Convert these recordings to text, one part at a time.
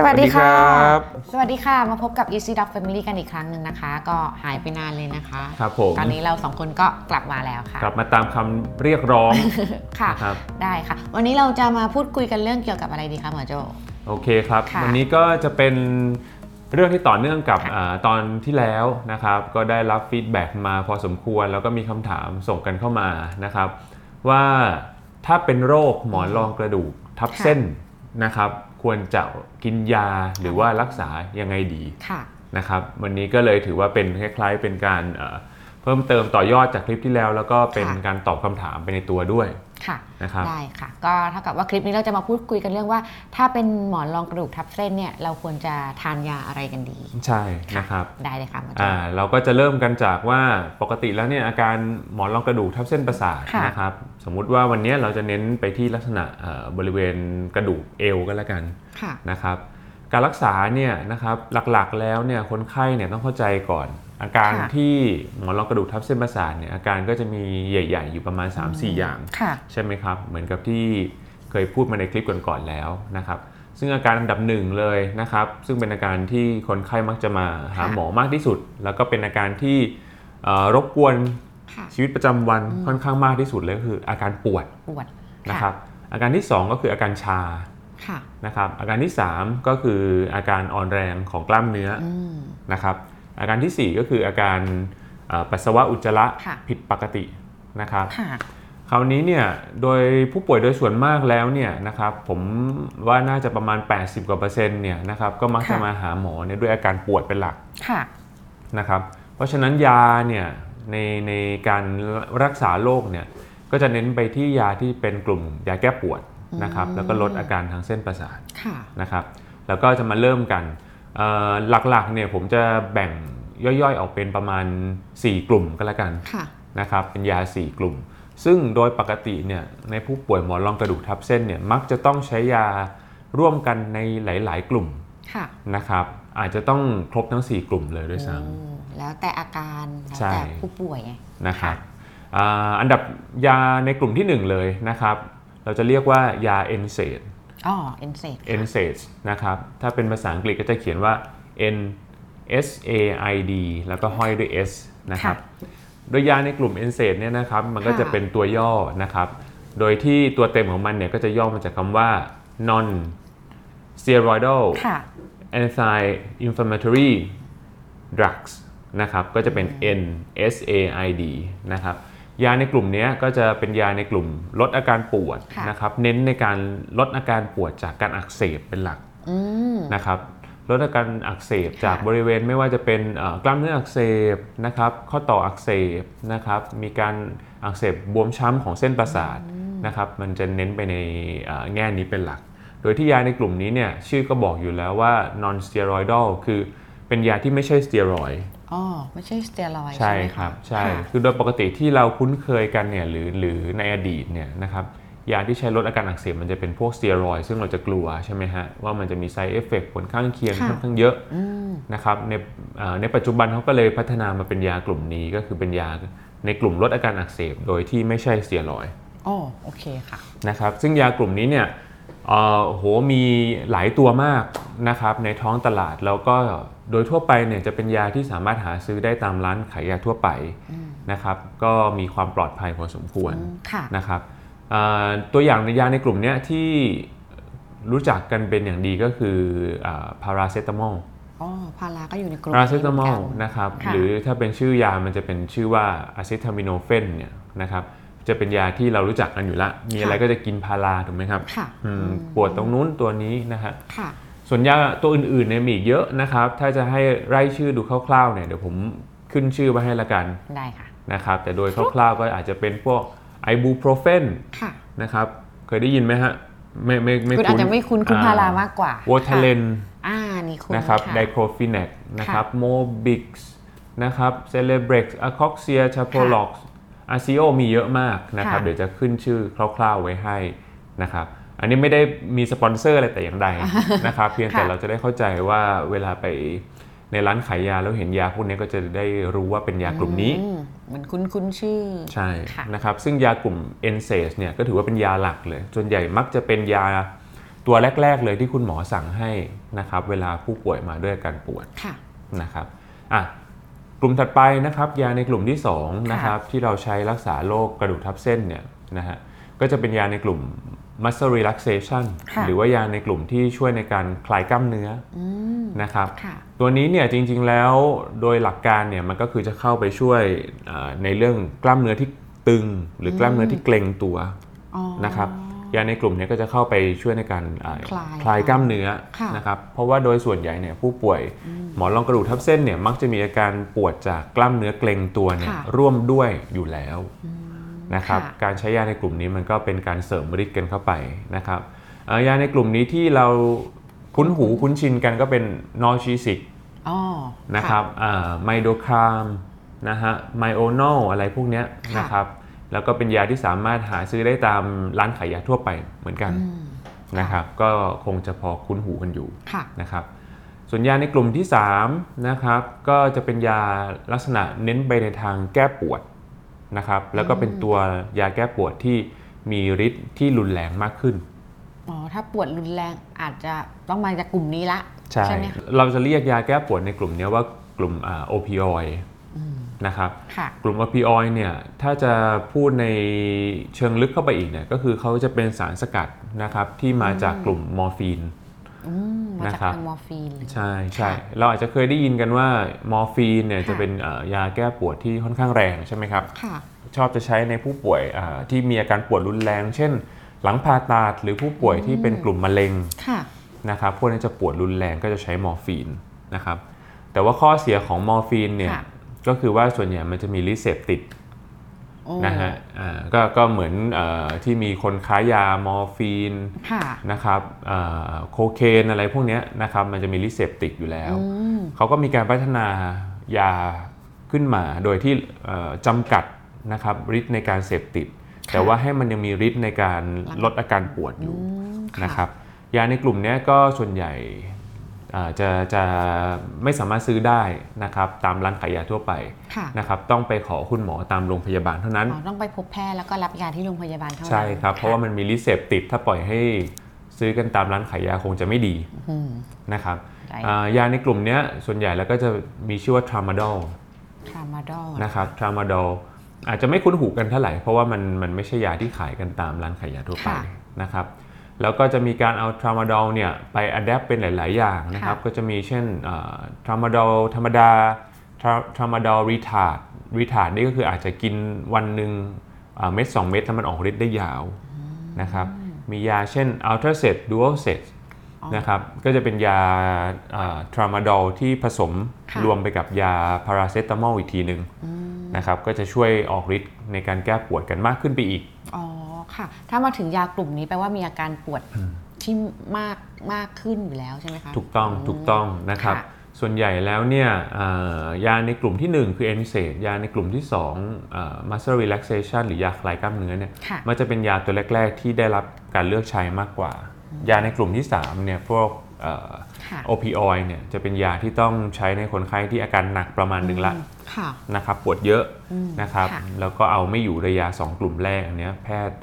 สวัสดีค่ะรับสวัสดีค่ะ มาพบกับ Easy Dog Family กันอีกครั้งหนึ่งนะคะ ก็หายไปนานเลยนะคะ ครับผม ตอนนี้เราสองคนก็กลับมาแล้วค่ะ กลับมาตามคำเรียกร้อง ค่ะนะครับได้ค่ะ วันนี้เราจะมาพูดคุยกันเรื่องเกี่ยวกับอะไรดีคะหมอโจ โอเคครับค่ะวันนี้ก็จะเป็นเรื่องที่ต่อเนื่องกับค่ะอาตอนที่แล้วนะครับ ก็ได้รับฟีดแบ็กมาพอสมควร แล้วก็มีคำถามส่งกันเข้ามานะครับ ว่าถ้าเป็นโรคหมอนรองกระดูกทับเส้นนะครับ ควรจะกินยาหรือว่ารักษายังไงดีค่ะนะครับวันนี้ก็เลยถือว่าเป็นคล้ายๆเป็นการเอ่อเพิ่มเติมต่อยอดจากคลิปที่แล้ว แล้วก็เป็นค่ะการตอบคำถามไปในตัวด้วย ค่ะนะครับได้ค่ะ ก็เท่ากับว่าคลิปนี้เราจะมาพูดคุยกันเรื่องว่า ถ้าเป็นหมอนรองกระดูกทับเส้นเนี่ยเราควรจะทานยาอะไรกันดี ใช่นะครับได้เลยค่ะหมอโจอ่าเราก็จะเริ่มกันจากว่าปกติแล้วเนี่ยอาการหมอนรองกระดูกทับเส้นประสาทค่ะนะครับสมมุติว่าวันนี้เราจะเน้นไปที่ลักษณะเอ่อบริเวณกระดูกเอวก็แล้วกันค่ะนะครับการรักษาเนี่ยนะครับหลักๆแล้วเนี่ยคนไข้เนี่ยต้องเข้าใจก่อน อาการค่ะที่หมอนรองกระดูกทับเส้นประสาทเนี่ยอาการก็จะมีใหญ่ ๆ อยู่ประมาณ 3-4 อย่างค่ะใช่ไหมครับ เหมือนกับที่เคยพูดมาในคลิปก่อนๆแล้วนะครับ ซึ่งอาการอันดับหนึ่งเลยนะครับ ซึ่งเป็นอาการที่คนไข้มักจะมาหาค่ะหมอมากที่สุด แล้วก็เป็นอาการที่เอ่อรบกวนค่ะชีวิตประจำวันค่อนข้างมากที่สุดเลยก็คือ อาการปวดปวดนะครับ อาการที่ 2 ก็คืออาการชาค่ะนะครับ อาการที่ 3 ก็คืออาการอ่อนแรงของกล้ามเนื้อออืมนะครับ อาการทีสี่ 4 ก็คืออาการเอ่อปัสสาวะอุจจาระค่ะผิดปกตินะครับค่ะคราวนี้เนี่ยโดยผู้ป่วยโดยส่วนมากแล้วเนี่ยนะครับผมว่าน่าจะประมาณ 80กว่าเปอร์เซ็นต์เนี่ยนะครับก็มักจะค่ะมาหาหมอเนี่ยด้วยอาการปวดเป็นหลักค่ะนะครับเพราะฉะนั้นยาเนี่ยในในการรักษาโรคเนี่ยก็จะเน้นไปที่ยาที่เป็นกลุ่มยาแก้ปวดนะครับอืมแล้วก็ลดอาการทางเส้นประสาทค่ะนะครับแล้วก็จะมาเริ่มกันเอ่อ หลักๆเนี่ยผมจะแบ่งย่อยๆ ออกเป็นประมาณ 4 กลุ่มก็แล้วกันค่ะนะครับเป็นยา 4 กลุ่ม ซึ่งโดยปกติเนี่ยในผู้ป่วยหมอนรองกระดูกทับเส้นเนี่ยมักจะต้องใช้ยาร่วมกันในหลาย ๆ กลุ่มค่ะนะครับอาจจะต้องครบทั้ง 4 กลุ่มเลยด้วยซ้อืมแล้วแต่อาการแล้วใช่แต่ผู้ป่วยไงำนะครับอ่าอันดับยาในกลุ่มที่ 1 เลยนะครับ เราจะเรียกว่ายา NSAID อ๋อเอนเซด NSAID นะครับ ถ้าเป็นภาษาอังกฤษก็จะเขียนว่า N S A I D แล้วก็ห้อยด้วย S นะครับ โดยยาในกลุ่ม NSAID เนี่ยนะครับ มันก็จะเป็นตัวย่อนะครับ โดยที่ตัวเต็มของมันเนี่ยก็จะย่อมาจากคำว่า non steroidal ค่ะ anti inflammatory drugs นะครับ ก็จะเป็น NSAID นะครับ ยาในกลุ่มเนี้ยก็จะเป็นยาในกลุ่มลดอาการปวดค่ะนะครับเน้นในการลดอาการปวดจากการอักเสบเป็นหลักอืมนะครับลดอาการอักเสบค่ะจากบริเวณไม่ว่าจะเป็นเอ่อกล้ามเนื้ออักเสบนะครับข้อต่ออักเสบนะครับมีการอักเสบบวมช้ำของเส้นประสาทนะครับมันจะเน้นไปในเอ่อแง่นี้เป็นหลัก โดยที่ยาในกลุ่มนี้เนี่ยชื่อก็บอกอยู่แล้วว่า non steroidal คือเป็นยาที่ไม่ใช่สเตียรอยด์ อ๋อไม่ใช่สเตียรอยด์ใช่ไหมะ ครับใช่ค่ะคือโดยปกติที่เราคุ้นเคยกันเนี่ยหรือหรือในอดีตเนี่ยนะครับยาที่ใช้ลดอาการอักเสบมันจะเป็นพวกสเตียรอยด์ซึ่งเราจะกลัวใช่ไหมฮะว่ามันจะมี side effect ผลข้างเคียงค่ะ ค่อนข้างเยอะอืม นะครับในเอ่อในปัจจุบันเขาก็เลยพัฒนามาเป็นยากลุ่มนี้ก็คือเป็นยาในกลุ่มลดอาการอักเสบโดยที่ไม่ใช่สเตียรอยด์ อ๋อโอเคค่ะ นะครับซึ่งยากลุ่มนี้เนี่ยเอ่อโหมีหลายตัวมากนะครับในท้องตลาดแล้วก็ โดยทั่วไปเนี่ยจะเป็นยาที่สามารถหาซื้อได้ตามร้านขายยาทั่วไปนะครับ ก็มีความปลอดภัยพอสมควรอืมค่ะนะครับเอ่อตัวอย่างในยาในกลุ่มเนี้ยที่รู้จักกันเป็นอย่างดีก็คือพาราเซตามอลอ๋อพาราก็อยู่ในกลุ่มพาราเซตามอนี้ลเหมือนกันนะครับค่ะหรือถ้าเป็นชื่อยามันจะเป็นชื่อว่าอะซิทามิโนเฟนเนี่ยนะครับจะเป็นยาที่เรารู้จักกันอยู่ละมีอะไรก็จะกินพาราถูกไหมครับค่ะอืมปวดตรงนู้นตัวนี้นะฮะค่ะ ส่วนยาตัวอื่นๆเนี่ยมีอีกเยอะนะครับ ถ้าจะให้ไล่ชื่อดูคร่าวๆเนี่ยเดี๋ยวผมขึ้นชื่อไว้ให้ละกันได้ค่ะนะครับ แต่โดยคร่าวๆก็อาจจะเป็นพวกไอบูโปรเฟนค่ะนะครับ เคยได้ยินไหมฮะไม่ไม่ไม่คุณอาจจะไม่คุ้นคุณพารามากกว่าวอทเลนอ่านี่คุณนะครับค่ะไดโครฟิน c นะครับโมบิกส์นะครับเซเลบรกอะคอกเซียชาโพล็อกอาซิโอมีเยอะมากนะครับค่ะเดี๋ยวจะขึ้นชื่อคร่าวๆไว้ให้นะครับ อันนี้ไม่ได้มีสปอนเซอร์อะไรแต่อย่างใดนะครับ เพียงแต่ค่ะเราจะได้เข้าใจว่าเวลาไปในร้านขายยาแล้วเห็นยาพวกนี้ก็จะได้รู้ว่าเป็นยากลุ่มนี้อืมเหมือนคุ้นคุ้นๆชื่อ ใช่ค่ะนะครับ ซึ่งยากลุ่ม NSAID เนี่ยก็ถือว่าเป็นยาหลักเลย ส่วนใหญ่มักจะเป็นยาตัวตัวแรก ๆ เลยที่คุณหมอสั่งให้นะครับ เวลาผู้ป่วยมาด้วยอาการปวดค่ะนะครับอะกลุ่มถัดไปนะครับ ยาในกลุ่มที่2นะครับที่เราใช้รักษาโรคกระดูกทับเส้นเนี่ยนะฮะก็จะเป็นยาในกลุ่ม muscle relaxation ค่ะหรือว่ายาในกลุ่มที่ช่วยในการคลายกล้ามเนื้ออืมนะครับค่ะตัวนี้เนี่ยจริงๆแล้วโดยหลักการเนี่ยมันก็คือจะเข้าไปช่วยเอ่อในเรื่องกล้ามเนื้อที่ตึง หรือกล้ามเนื้อที่เกร็งตัวอ๋อนะครับยาในกลุ่มเนี้ก็จะเข้าไปช่วยในการอ่าคลายคลายกล้ามเนื้อค่ะนะครับเพราะว่าโดยส่วนใหญ่เนี่ยผู้ป่วยหมอนรองกระดูกทับเส้นเนี่ยมักจะมีอาการปวดจากกล้ามเนื้อเกร็งตัวเนี่ยค่ะร่วมด้วยอยู่แล้ว นะครับค่ะการใช้ยาในกลุ่มนี้มันก็เป็นการเสริมฤทธิ์กันเข้าไปนะครับเอ่อยาในกลุ่มนี้ที่เราคุ้นหูคุ้นชินกันก็เป็นนอร์ชิสิกอ๋อนะครับไมโดครามนะฮะไมโอนอลอะไรพวกเนี้ยค่ะนะครับแล้วก็เป็นยาที่สามารถหาซื้อได้ตามร้านขายยาทั่วไปเหมือนกันอืมนะครับก็คงจะพอคุ้นหูกันอยู่ค่ะนะครับส่วนยาในกลุ่มที่3นะครับก็จะเป็นยาลักษณะเน้นไปในทางแก้ปวด นะครับแล้วก็เป็นตัวยาแก้ปวดที่มีฤทธิ์ที่รุนแรงมากขึ้นอ๋อถ้าปวดรุนแรงอาจจะต้องมาจากกลุ่มนี้ละใช่ไหมคะเราจะเรียกยาแก้ปวดในกลุ่มเนี้ยว่ากลุ่มโอพิออยนะครับค่ะกลุ่ม opioid เนี่ยถ้าจะพูดในเชิงลึกเข้าไปอีกเนี่ยก็คือเขาจะเป็นสารสกัดนะครับที่มาจากกลุ่มมอร์ฟีนอื มมาจากนะครับทางมอร์ฟีนหรือใช่ใช่ค่ะเราอาจจะเคยได้ยินกันว่ามอร์ฟีนเนี่ยค่ะจะเป็นเอ่อยาแก้ปวดที่ค่อนข้างแรงใช่ไหมครับค่ะชอบจะใช้ในผู้ป่วยอ่าที่มีอาการปวดรุนแรง เช่น หลังผ่าตัดหรือผู้ป่วยที่เป็นกลุ่มมะเร็งค่ะนะครับพวกนี้จะปวดรุนแรงก็จะใช้มอร์ฟีนนะครับแต่ว่าข้อเสียของมอร์ฟีนเนี่ยค่ะก็คือว่าส่วนใหญ่มันจะมีฤทธิ์เสพติดโอ้ นะฮะอ่าก็ก็เหมือนเออที่มีคนค้ายามอร์ฟีนค่ะนะครับเอ่อโคเคนอะไรพวกเนี้ยนะครับมันจะมีฤทธิ์เสพติดอยู่แล้วอืมเขาก็มีการพัฒนายาขึ้นมาโดยที่เอ่อจำกัดนะครับฤทธิ์ในการเสพติด แต่ว่าให้มันยังมีฤทธิ์ในการลดอาการปวดอยู่อืมค่ะนะครับยาในกลุ่มเนี้ยก็ส่วนใหญ่อ่า จะจะไม่สามารถซื้อได้นะครับตามร้านขายยาทั่วไปค่ะนะครับต้องไปขอคุณหมอตามโรงพยาบาลเท่านั้นอ๋อต้องไปพบแพทย์แล้วก็รับยาที่โรงพยาบาลเท่านั้น ใช่ครับ เพราะว่ามันมีฤทธิ์เสพติดถ้าปล่อยให้ซื้อกันตามร้านขายยาคงจะไม่ดีอืมนะครับได้อ่ายาในกลุ่มเนี้ยส่วนใหญ่แล้วก็จะมีชื่อว่าทรามาดอลทรามาดอลนะครับทรามาดอลอาจจะไม่คุ้นหูกันเท่าไหร่เพราะว่ามันมันไม่ใช่ยาที่ขายกันตามร้านขายยาทั่วไปนะครับ แล้วก็จะมีการเอาทรามาดอลเนี่ยไปอัดแอปเป็นหลาย ๆ อย่างนะครับ ก็จะมีเช่นทรามาดอลธรรมดาทรามาดอล retard retard นี่ก็คืออาจจะกินวันหนึ่งอ่าเม็ด2เม็ดแล้วมันออกฤทธิ์ได้ยาวนะครับ มียาเช่น a l t r a s e t Dual Set นะครับก็จะเป็นยาทรามาดอลที่ผสมค่ะรวมไปกับยาพาราเซตามอลอีกทีหนึ่งนะครับก็จะช่วยออกฤทธิ์ในการแก้ปวดกันมากขึ้นไปอีกอ๋อ ค่ะ ถ้ามาถึงยากลุ่มนี้แปลว่ามีอาการปวดที่มากมากขึ้นอยู่แล้วใช่ไหมคะ ถูกต้องมถูกต้องนะครับค่ะส่วนใหญ่แล้วเนี่ยอ่ายาในกลุ่มที่ 1 คือ NSAID ยาในกลุ่มที่2อ่า muscle relaxation หรือยาคลายกล้ามเนื้อเนี่ยค่ะมันจะเป็นยาตัวแรก ๆ ที่ได้รับการเลือกใช้มากกว่า ยาในกลุ่มที่3เนี่ยพวกเอ่อค่ะโอปิออยเนี่ยจะเป็นยาที่ต้องใช้ในคนไข้ที่อาการหนักประมาณหนึ่งละค่ะนะครับปวดเยอะนะครับค่ะแล้วก็เอาไม่อยู่ระยา2กลุ่มแรกอันเนี้ยแพทย์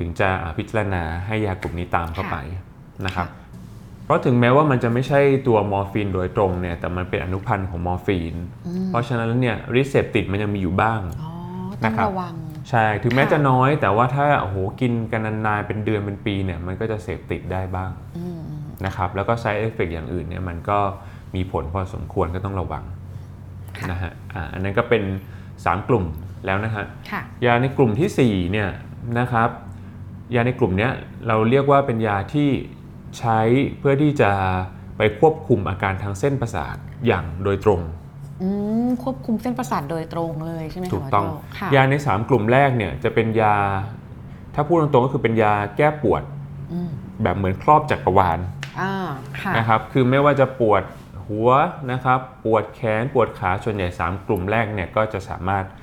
ถึงจะพิจารณาให้ยากลุ่มนี้ตามเข้าไปนะครับ เพราะถึงแม้ว่ามันจะไม่ใช่ตัวมอร์ฟีนโดยตรงเนี่ยแต่มันเป็นอนุพันธ์ของมอร์ฟีน เพราะฉะนั้นแล้วเนี่ยฤทธิ์เสพติดมันยังมีอยู่บ้างอ๋อต้อนะงครับระวังใช่ถึงแม้ค่ะจะน้อย แต่ว่าถ้าโอ้โหกินกันนานๆเป็นเดือนเป็นปีเนี่ยมันก็จะเสพติดได้บ้างอืมนะครับแล้วก็ side effect อย่างอื่นเนี่ยมันก็มีผลพอสมควรก็ต้องระวังนะฮะอ่าอันนั้นก็เป็น 3 กลุ่มแล้วนะฮะค่ะยาในกลุ่มทีสี่4เนี่ยนะครับ ยาในกลุ่มเนี้ยเราเรียกว่าเป็นยาที่ใช้เพื่อที่จะไปควบคุมอาการทางเส้นประสาทอย่างโดยตรงอืมควบคุมเส้นประสาทโดยตรงเลยใช่ไหมคะถูกต้องหมโจ้ค่ะยาใน 3 กลุ่มแรกเนี่ยจะเป็นยา ถ้าพูดตรงๆก็คือเป็นยาแก้ปวดอืมแบบเหมือนครอบจักรวาลอ่าค่ะนะครับคือไม่ว่าจะปวดหัวนะครับปวดแขนปวดขาส่วนใหญ่ 3 กลุ่มแรกเนี่ยก็จะสามารถอ่า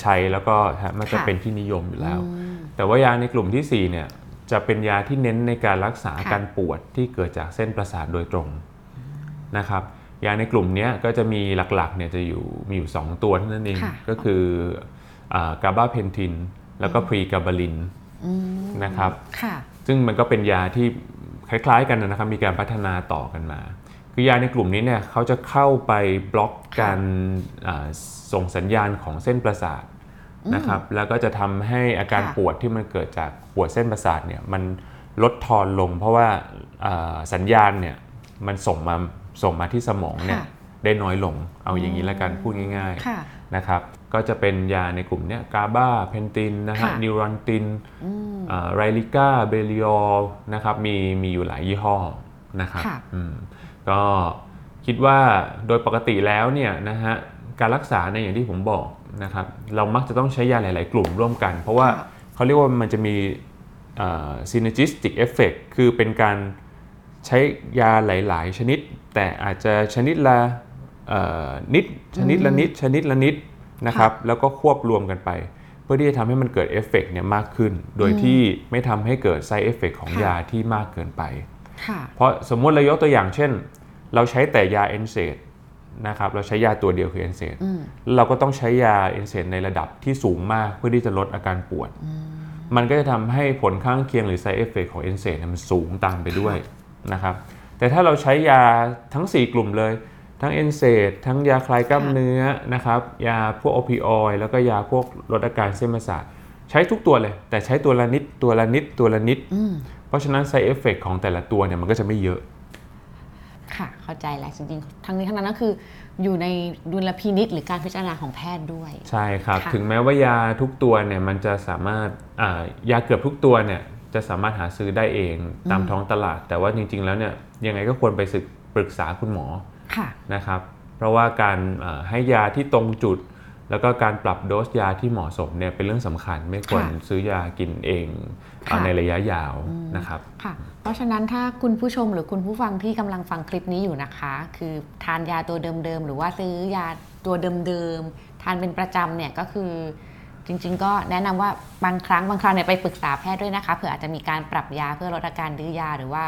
ใช้แล้วก็มันจะค่ะเป็นที่นิยมอยู่แล้วอืมแต่ว่ายาในกลุ่มทีสี่4เนี่ยจะเป็นยาที่เน้นในการรักษาค่ะการปวดที่เกิดจากเส้นประสาทโดยตรงนะครับยาในกลุ่มเนี้ยก็จะมีหลักๆเนี่ยจะอยู่มีอยู่ 2 ตัวเท่านั้นเองค่ะก็คือกาบาเพนทิน แล้วก็พรีกาบาลินอืมนะครับค่ะซึ่งมันก็เป็นยาที่คล้ายๆกันนะครับมีการพัฒนาต่อกันมา คือยาในกลุ่มนี้เนี่ยเขาจะเข้าไปบล็อกการอ่าส่งสัญญาณของเส้นประสาทนะครับแล้วก็จะทำให้อาการค่ะปวดที่มันเกิดจากปวดเส้นประสาทเนี่ยมันลดทอนลง เพราะว่าอ่าสัญญาณเนี่ยมันส่งมาส่งมาที่สมองเนี่ยค่ะได้น้อยลงเอาอย่างนี้ละกันพูดง่ายๆค่ะนะครับก็จะเป็นยาในกลุ่มเนี้ยกาบาเพนตินนะฮะค่ะนิวรอนตินLyrica เบลิออลนะครับมีมีอยู่หลายยี่ห้อนะครับค่ะอืม ก็คิดว่าโดยปกติแล้วเนี่ยนะฮะการรักษาในยอย่างที่ผมบอกนะครับเรามักจะต้องใช้ยาหลาย ๆ กลุ่มร่วมกัน เพราะว่าค่ะเขาเรียกว่ามันจะมีซีน e จิสติกเอฟเฟกคือเป็นการใช้ยาหลาย ๆ ชนิด แต่อาจจะชนิดละเอ่อนิดชนิดละนิดชนิดละนิดนะครับแล้วก็ควบรวมกันไป เพื่อที่จะทำให้มันเกิดเอฟเฟกเนี่ยมากขึ้น โดยที่ไม่ทำให้เกิด side effect ของค่ะยาที่มากเกินไปค่ะเพราะสมมุติเรายกตัวอย่างเช่น เราใช้แต่ยา NSAID นะครับเราใช้ยาตัวเดียวคือ NSAID เราก็ต้องใช้ยา NSAID ในระดับที่สูงมากเพื่อที่จะลดอาการปวด มันก็จะทำให้ผลข้างเคียงหรือ side effect ของ NSAID มันสูงตามไปด้วยนะครับแต่ถ้าเราใช้ยาทั้ง 4 กลุ่มเลย ทั้งเอนเซดทั้งยาคลายกล้ามเนื้อนะครับยาพวกโอปิออยแล้วก็ยาพวกลดอาการเส้นประสาทใช้ทุกตัวเลย แต่ใช้ตัวละนิดตัวละนิดตัวละนิด เพราะฉะนั้น side effect ของแต่ละตัวเนี่ยมันก็จะไม่เยอะ ค่ะ เข้าใจแล้วจริงๆ ทั้งนี้ทั้งนั้นก็คือ อยู่ในดุลพินิษหรือการพิจารณาของแพทย์ด้วย ใช่ครับ ค่ะ ถึงแม้ว่ายาทุกตัวเนี่ยมันจะสามารถอ่ายาเกือบทุกตัวเนี่ยจะสามารถหาซื้อได้เองตามท้องตลาด แต่ว่าจริง ๆ แล้วเนี่ยยังไงก็ควรไปศึกปรึกษาคุณหมอค่ะ นะครับ เพราะว่าการอ่าให้ยาที่ตรงจุด แล้วก็การปรับโดสยาที่เหมาะสมเนี่ยเป็นเรื่องสำคัญไม่ควรค่ะซื้อยากินเองอ่าค่ะในระยะยาวนะครับค่ะ เพราะฉะนั้นถ้าคุณผู้ชมหรือคุณผู้ฟังที่กำลังฟังคลิปนี้อยู่นะคะ คือทานยาตัวเดิมๆหรือว่าซื้อยาตัวเดิมๆทานเป็นประจำเนี่ยก็คือจริงๆ ก็แนะนำว่าบางครั้งบางครั้งเนี่ยไปปรึกษาแพทย์ด้วยนะคะเผื่ออาจจะมีการปรับยาเพื่อลดอาการดื้อยาหรือว่า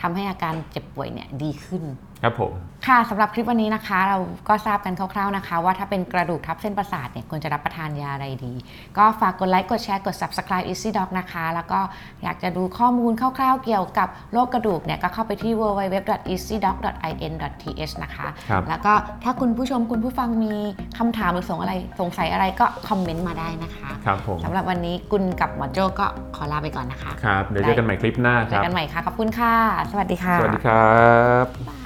ทำให้อาการเจ็บป่วยเนี่ยดีขึ้น ครับผม ค่ะสำหรับคลิปวันนี้นะคะ เราก็ทราบกันคร่าวๆนะคะ ว่าถ้าเป็นกระดูกทับเส้นประสาทเนี่ยควรจะรับประทานยาอะไรดี ก็ฝากกดไลค์ กดแชร์ กด subscribe Easy Doc นะคะ แล้วก็อยากจะดูข้อมูลคร่าวๆเกี่ยวกับโรคกระดูกเนี่ยก็เข้าไปที่ www.easydoc.in.th นะคะ ครับ แล้วก็ถ้าคุณผู้ชมคุณผู้ฟังมีคำถามหรือสงอะไรสงสัยอะไรก็คอมเมนต์มาได้นะคะครับผม สำหรับวันนี้กุลกับหมอโจก็ขอลาไปก่อนนะคะ ครับ เดี๋ยวเจอกันใหม่คลิปหน้าเจคอรับ กันใหม่ค่ะ ขอบคุณค่ะสวัสดีค่ะ สวัสดีครับ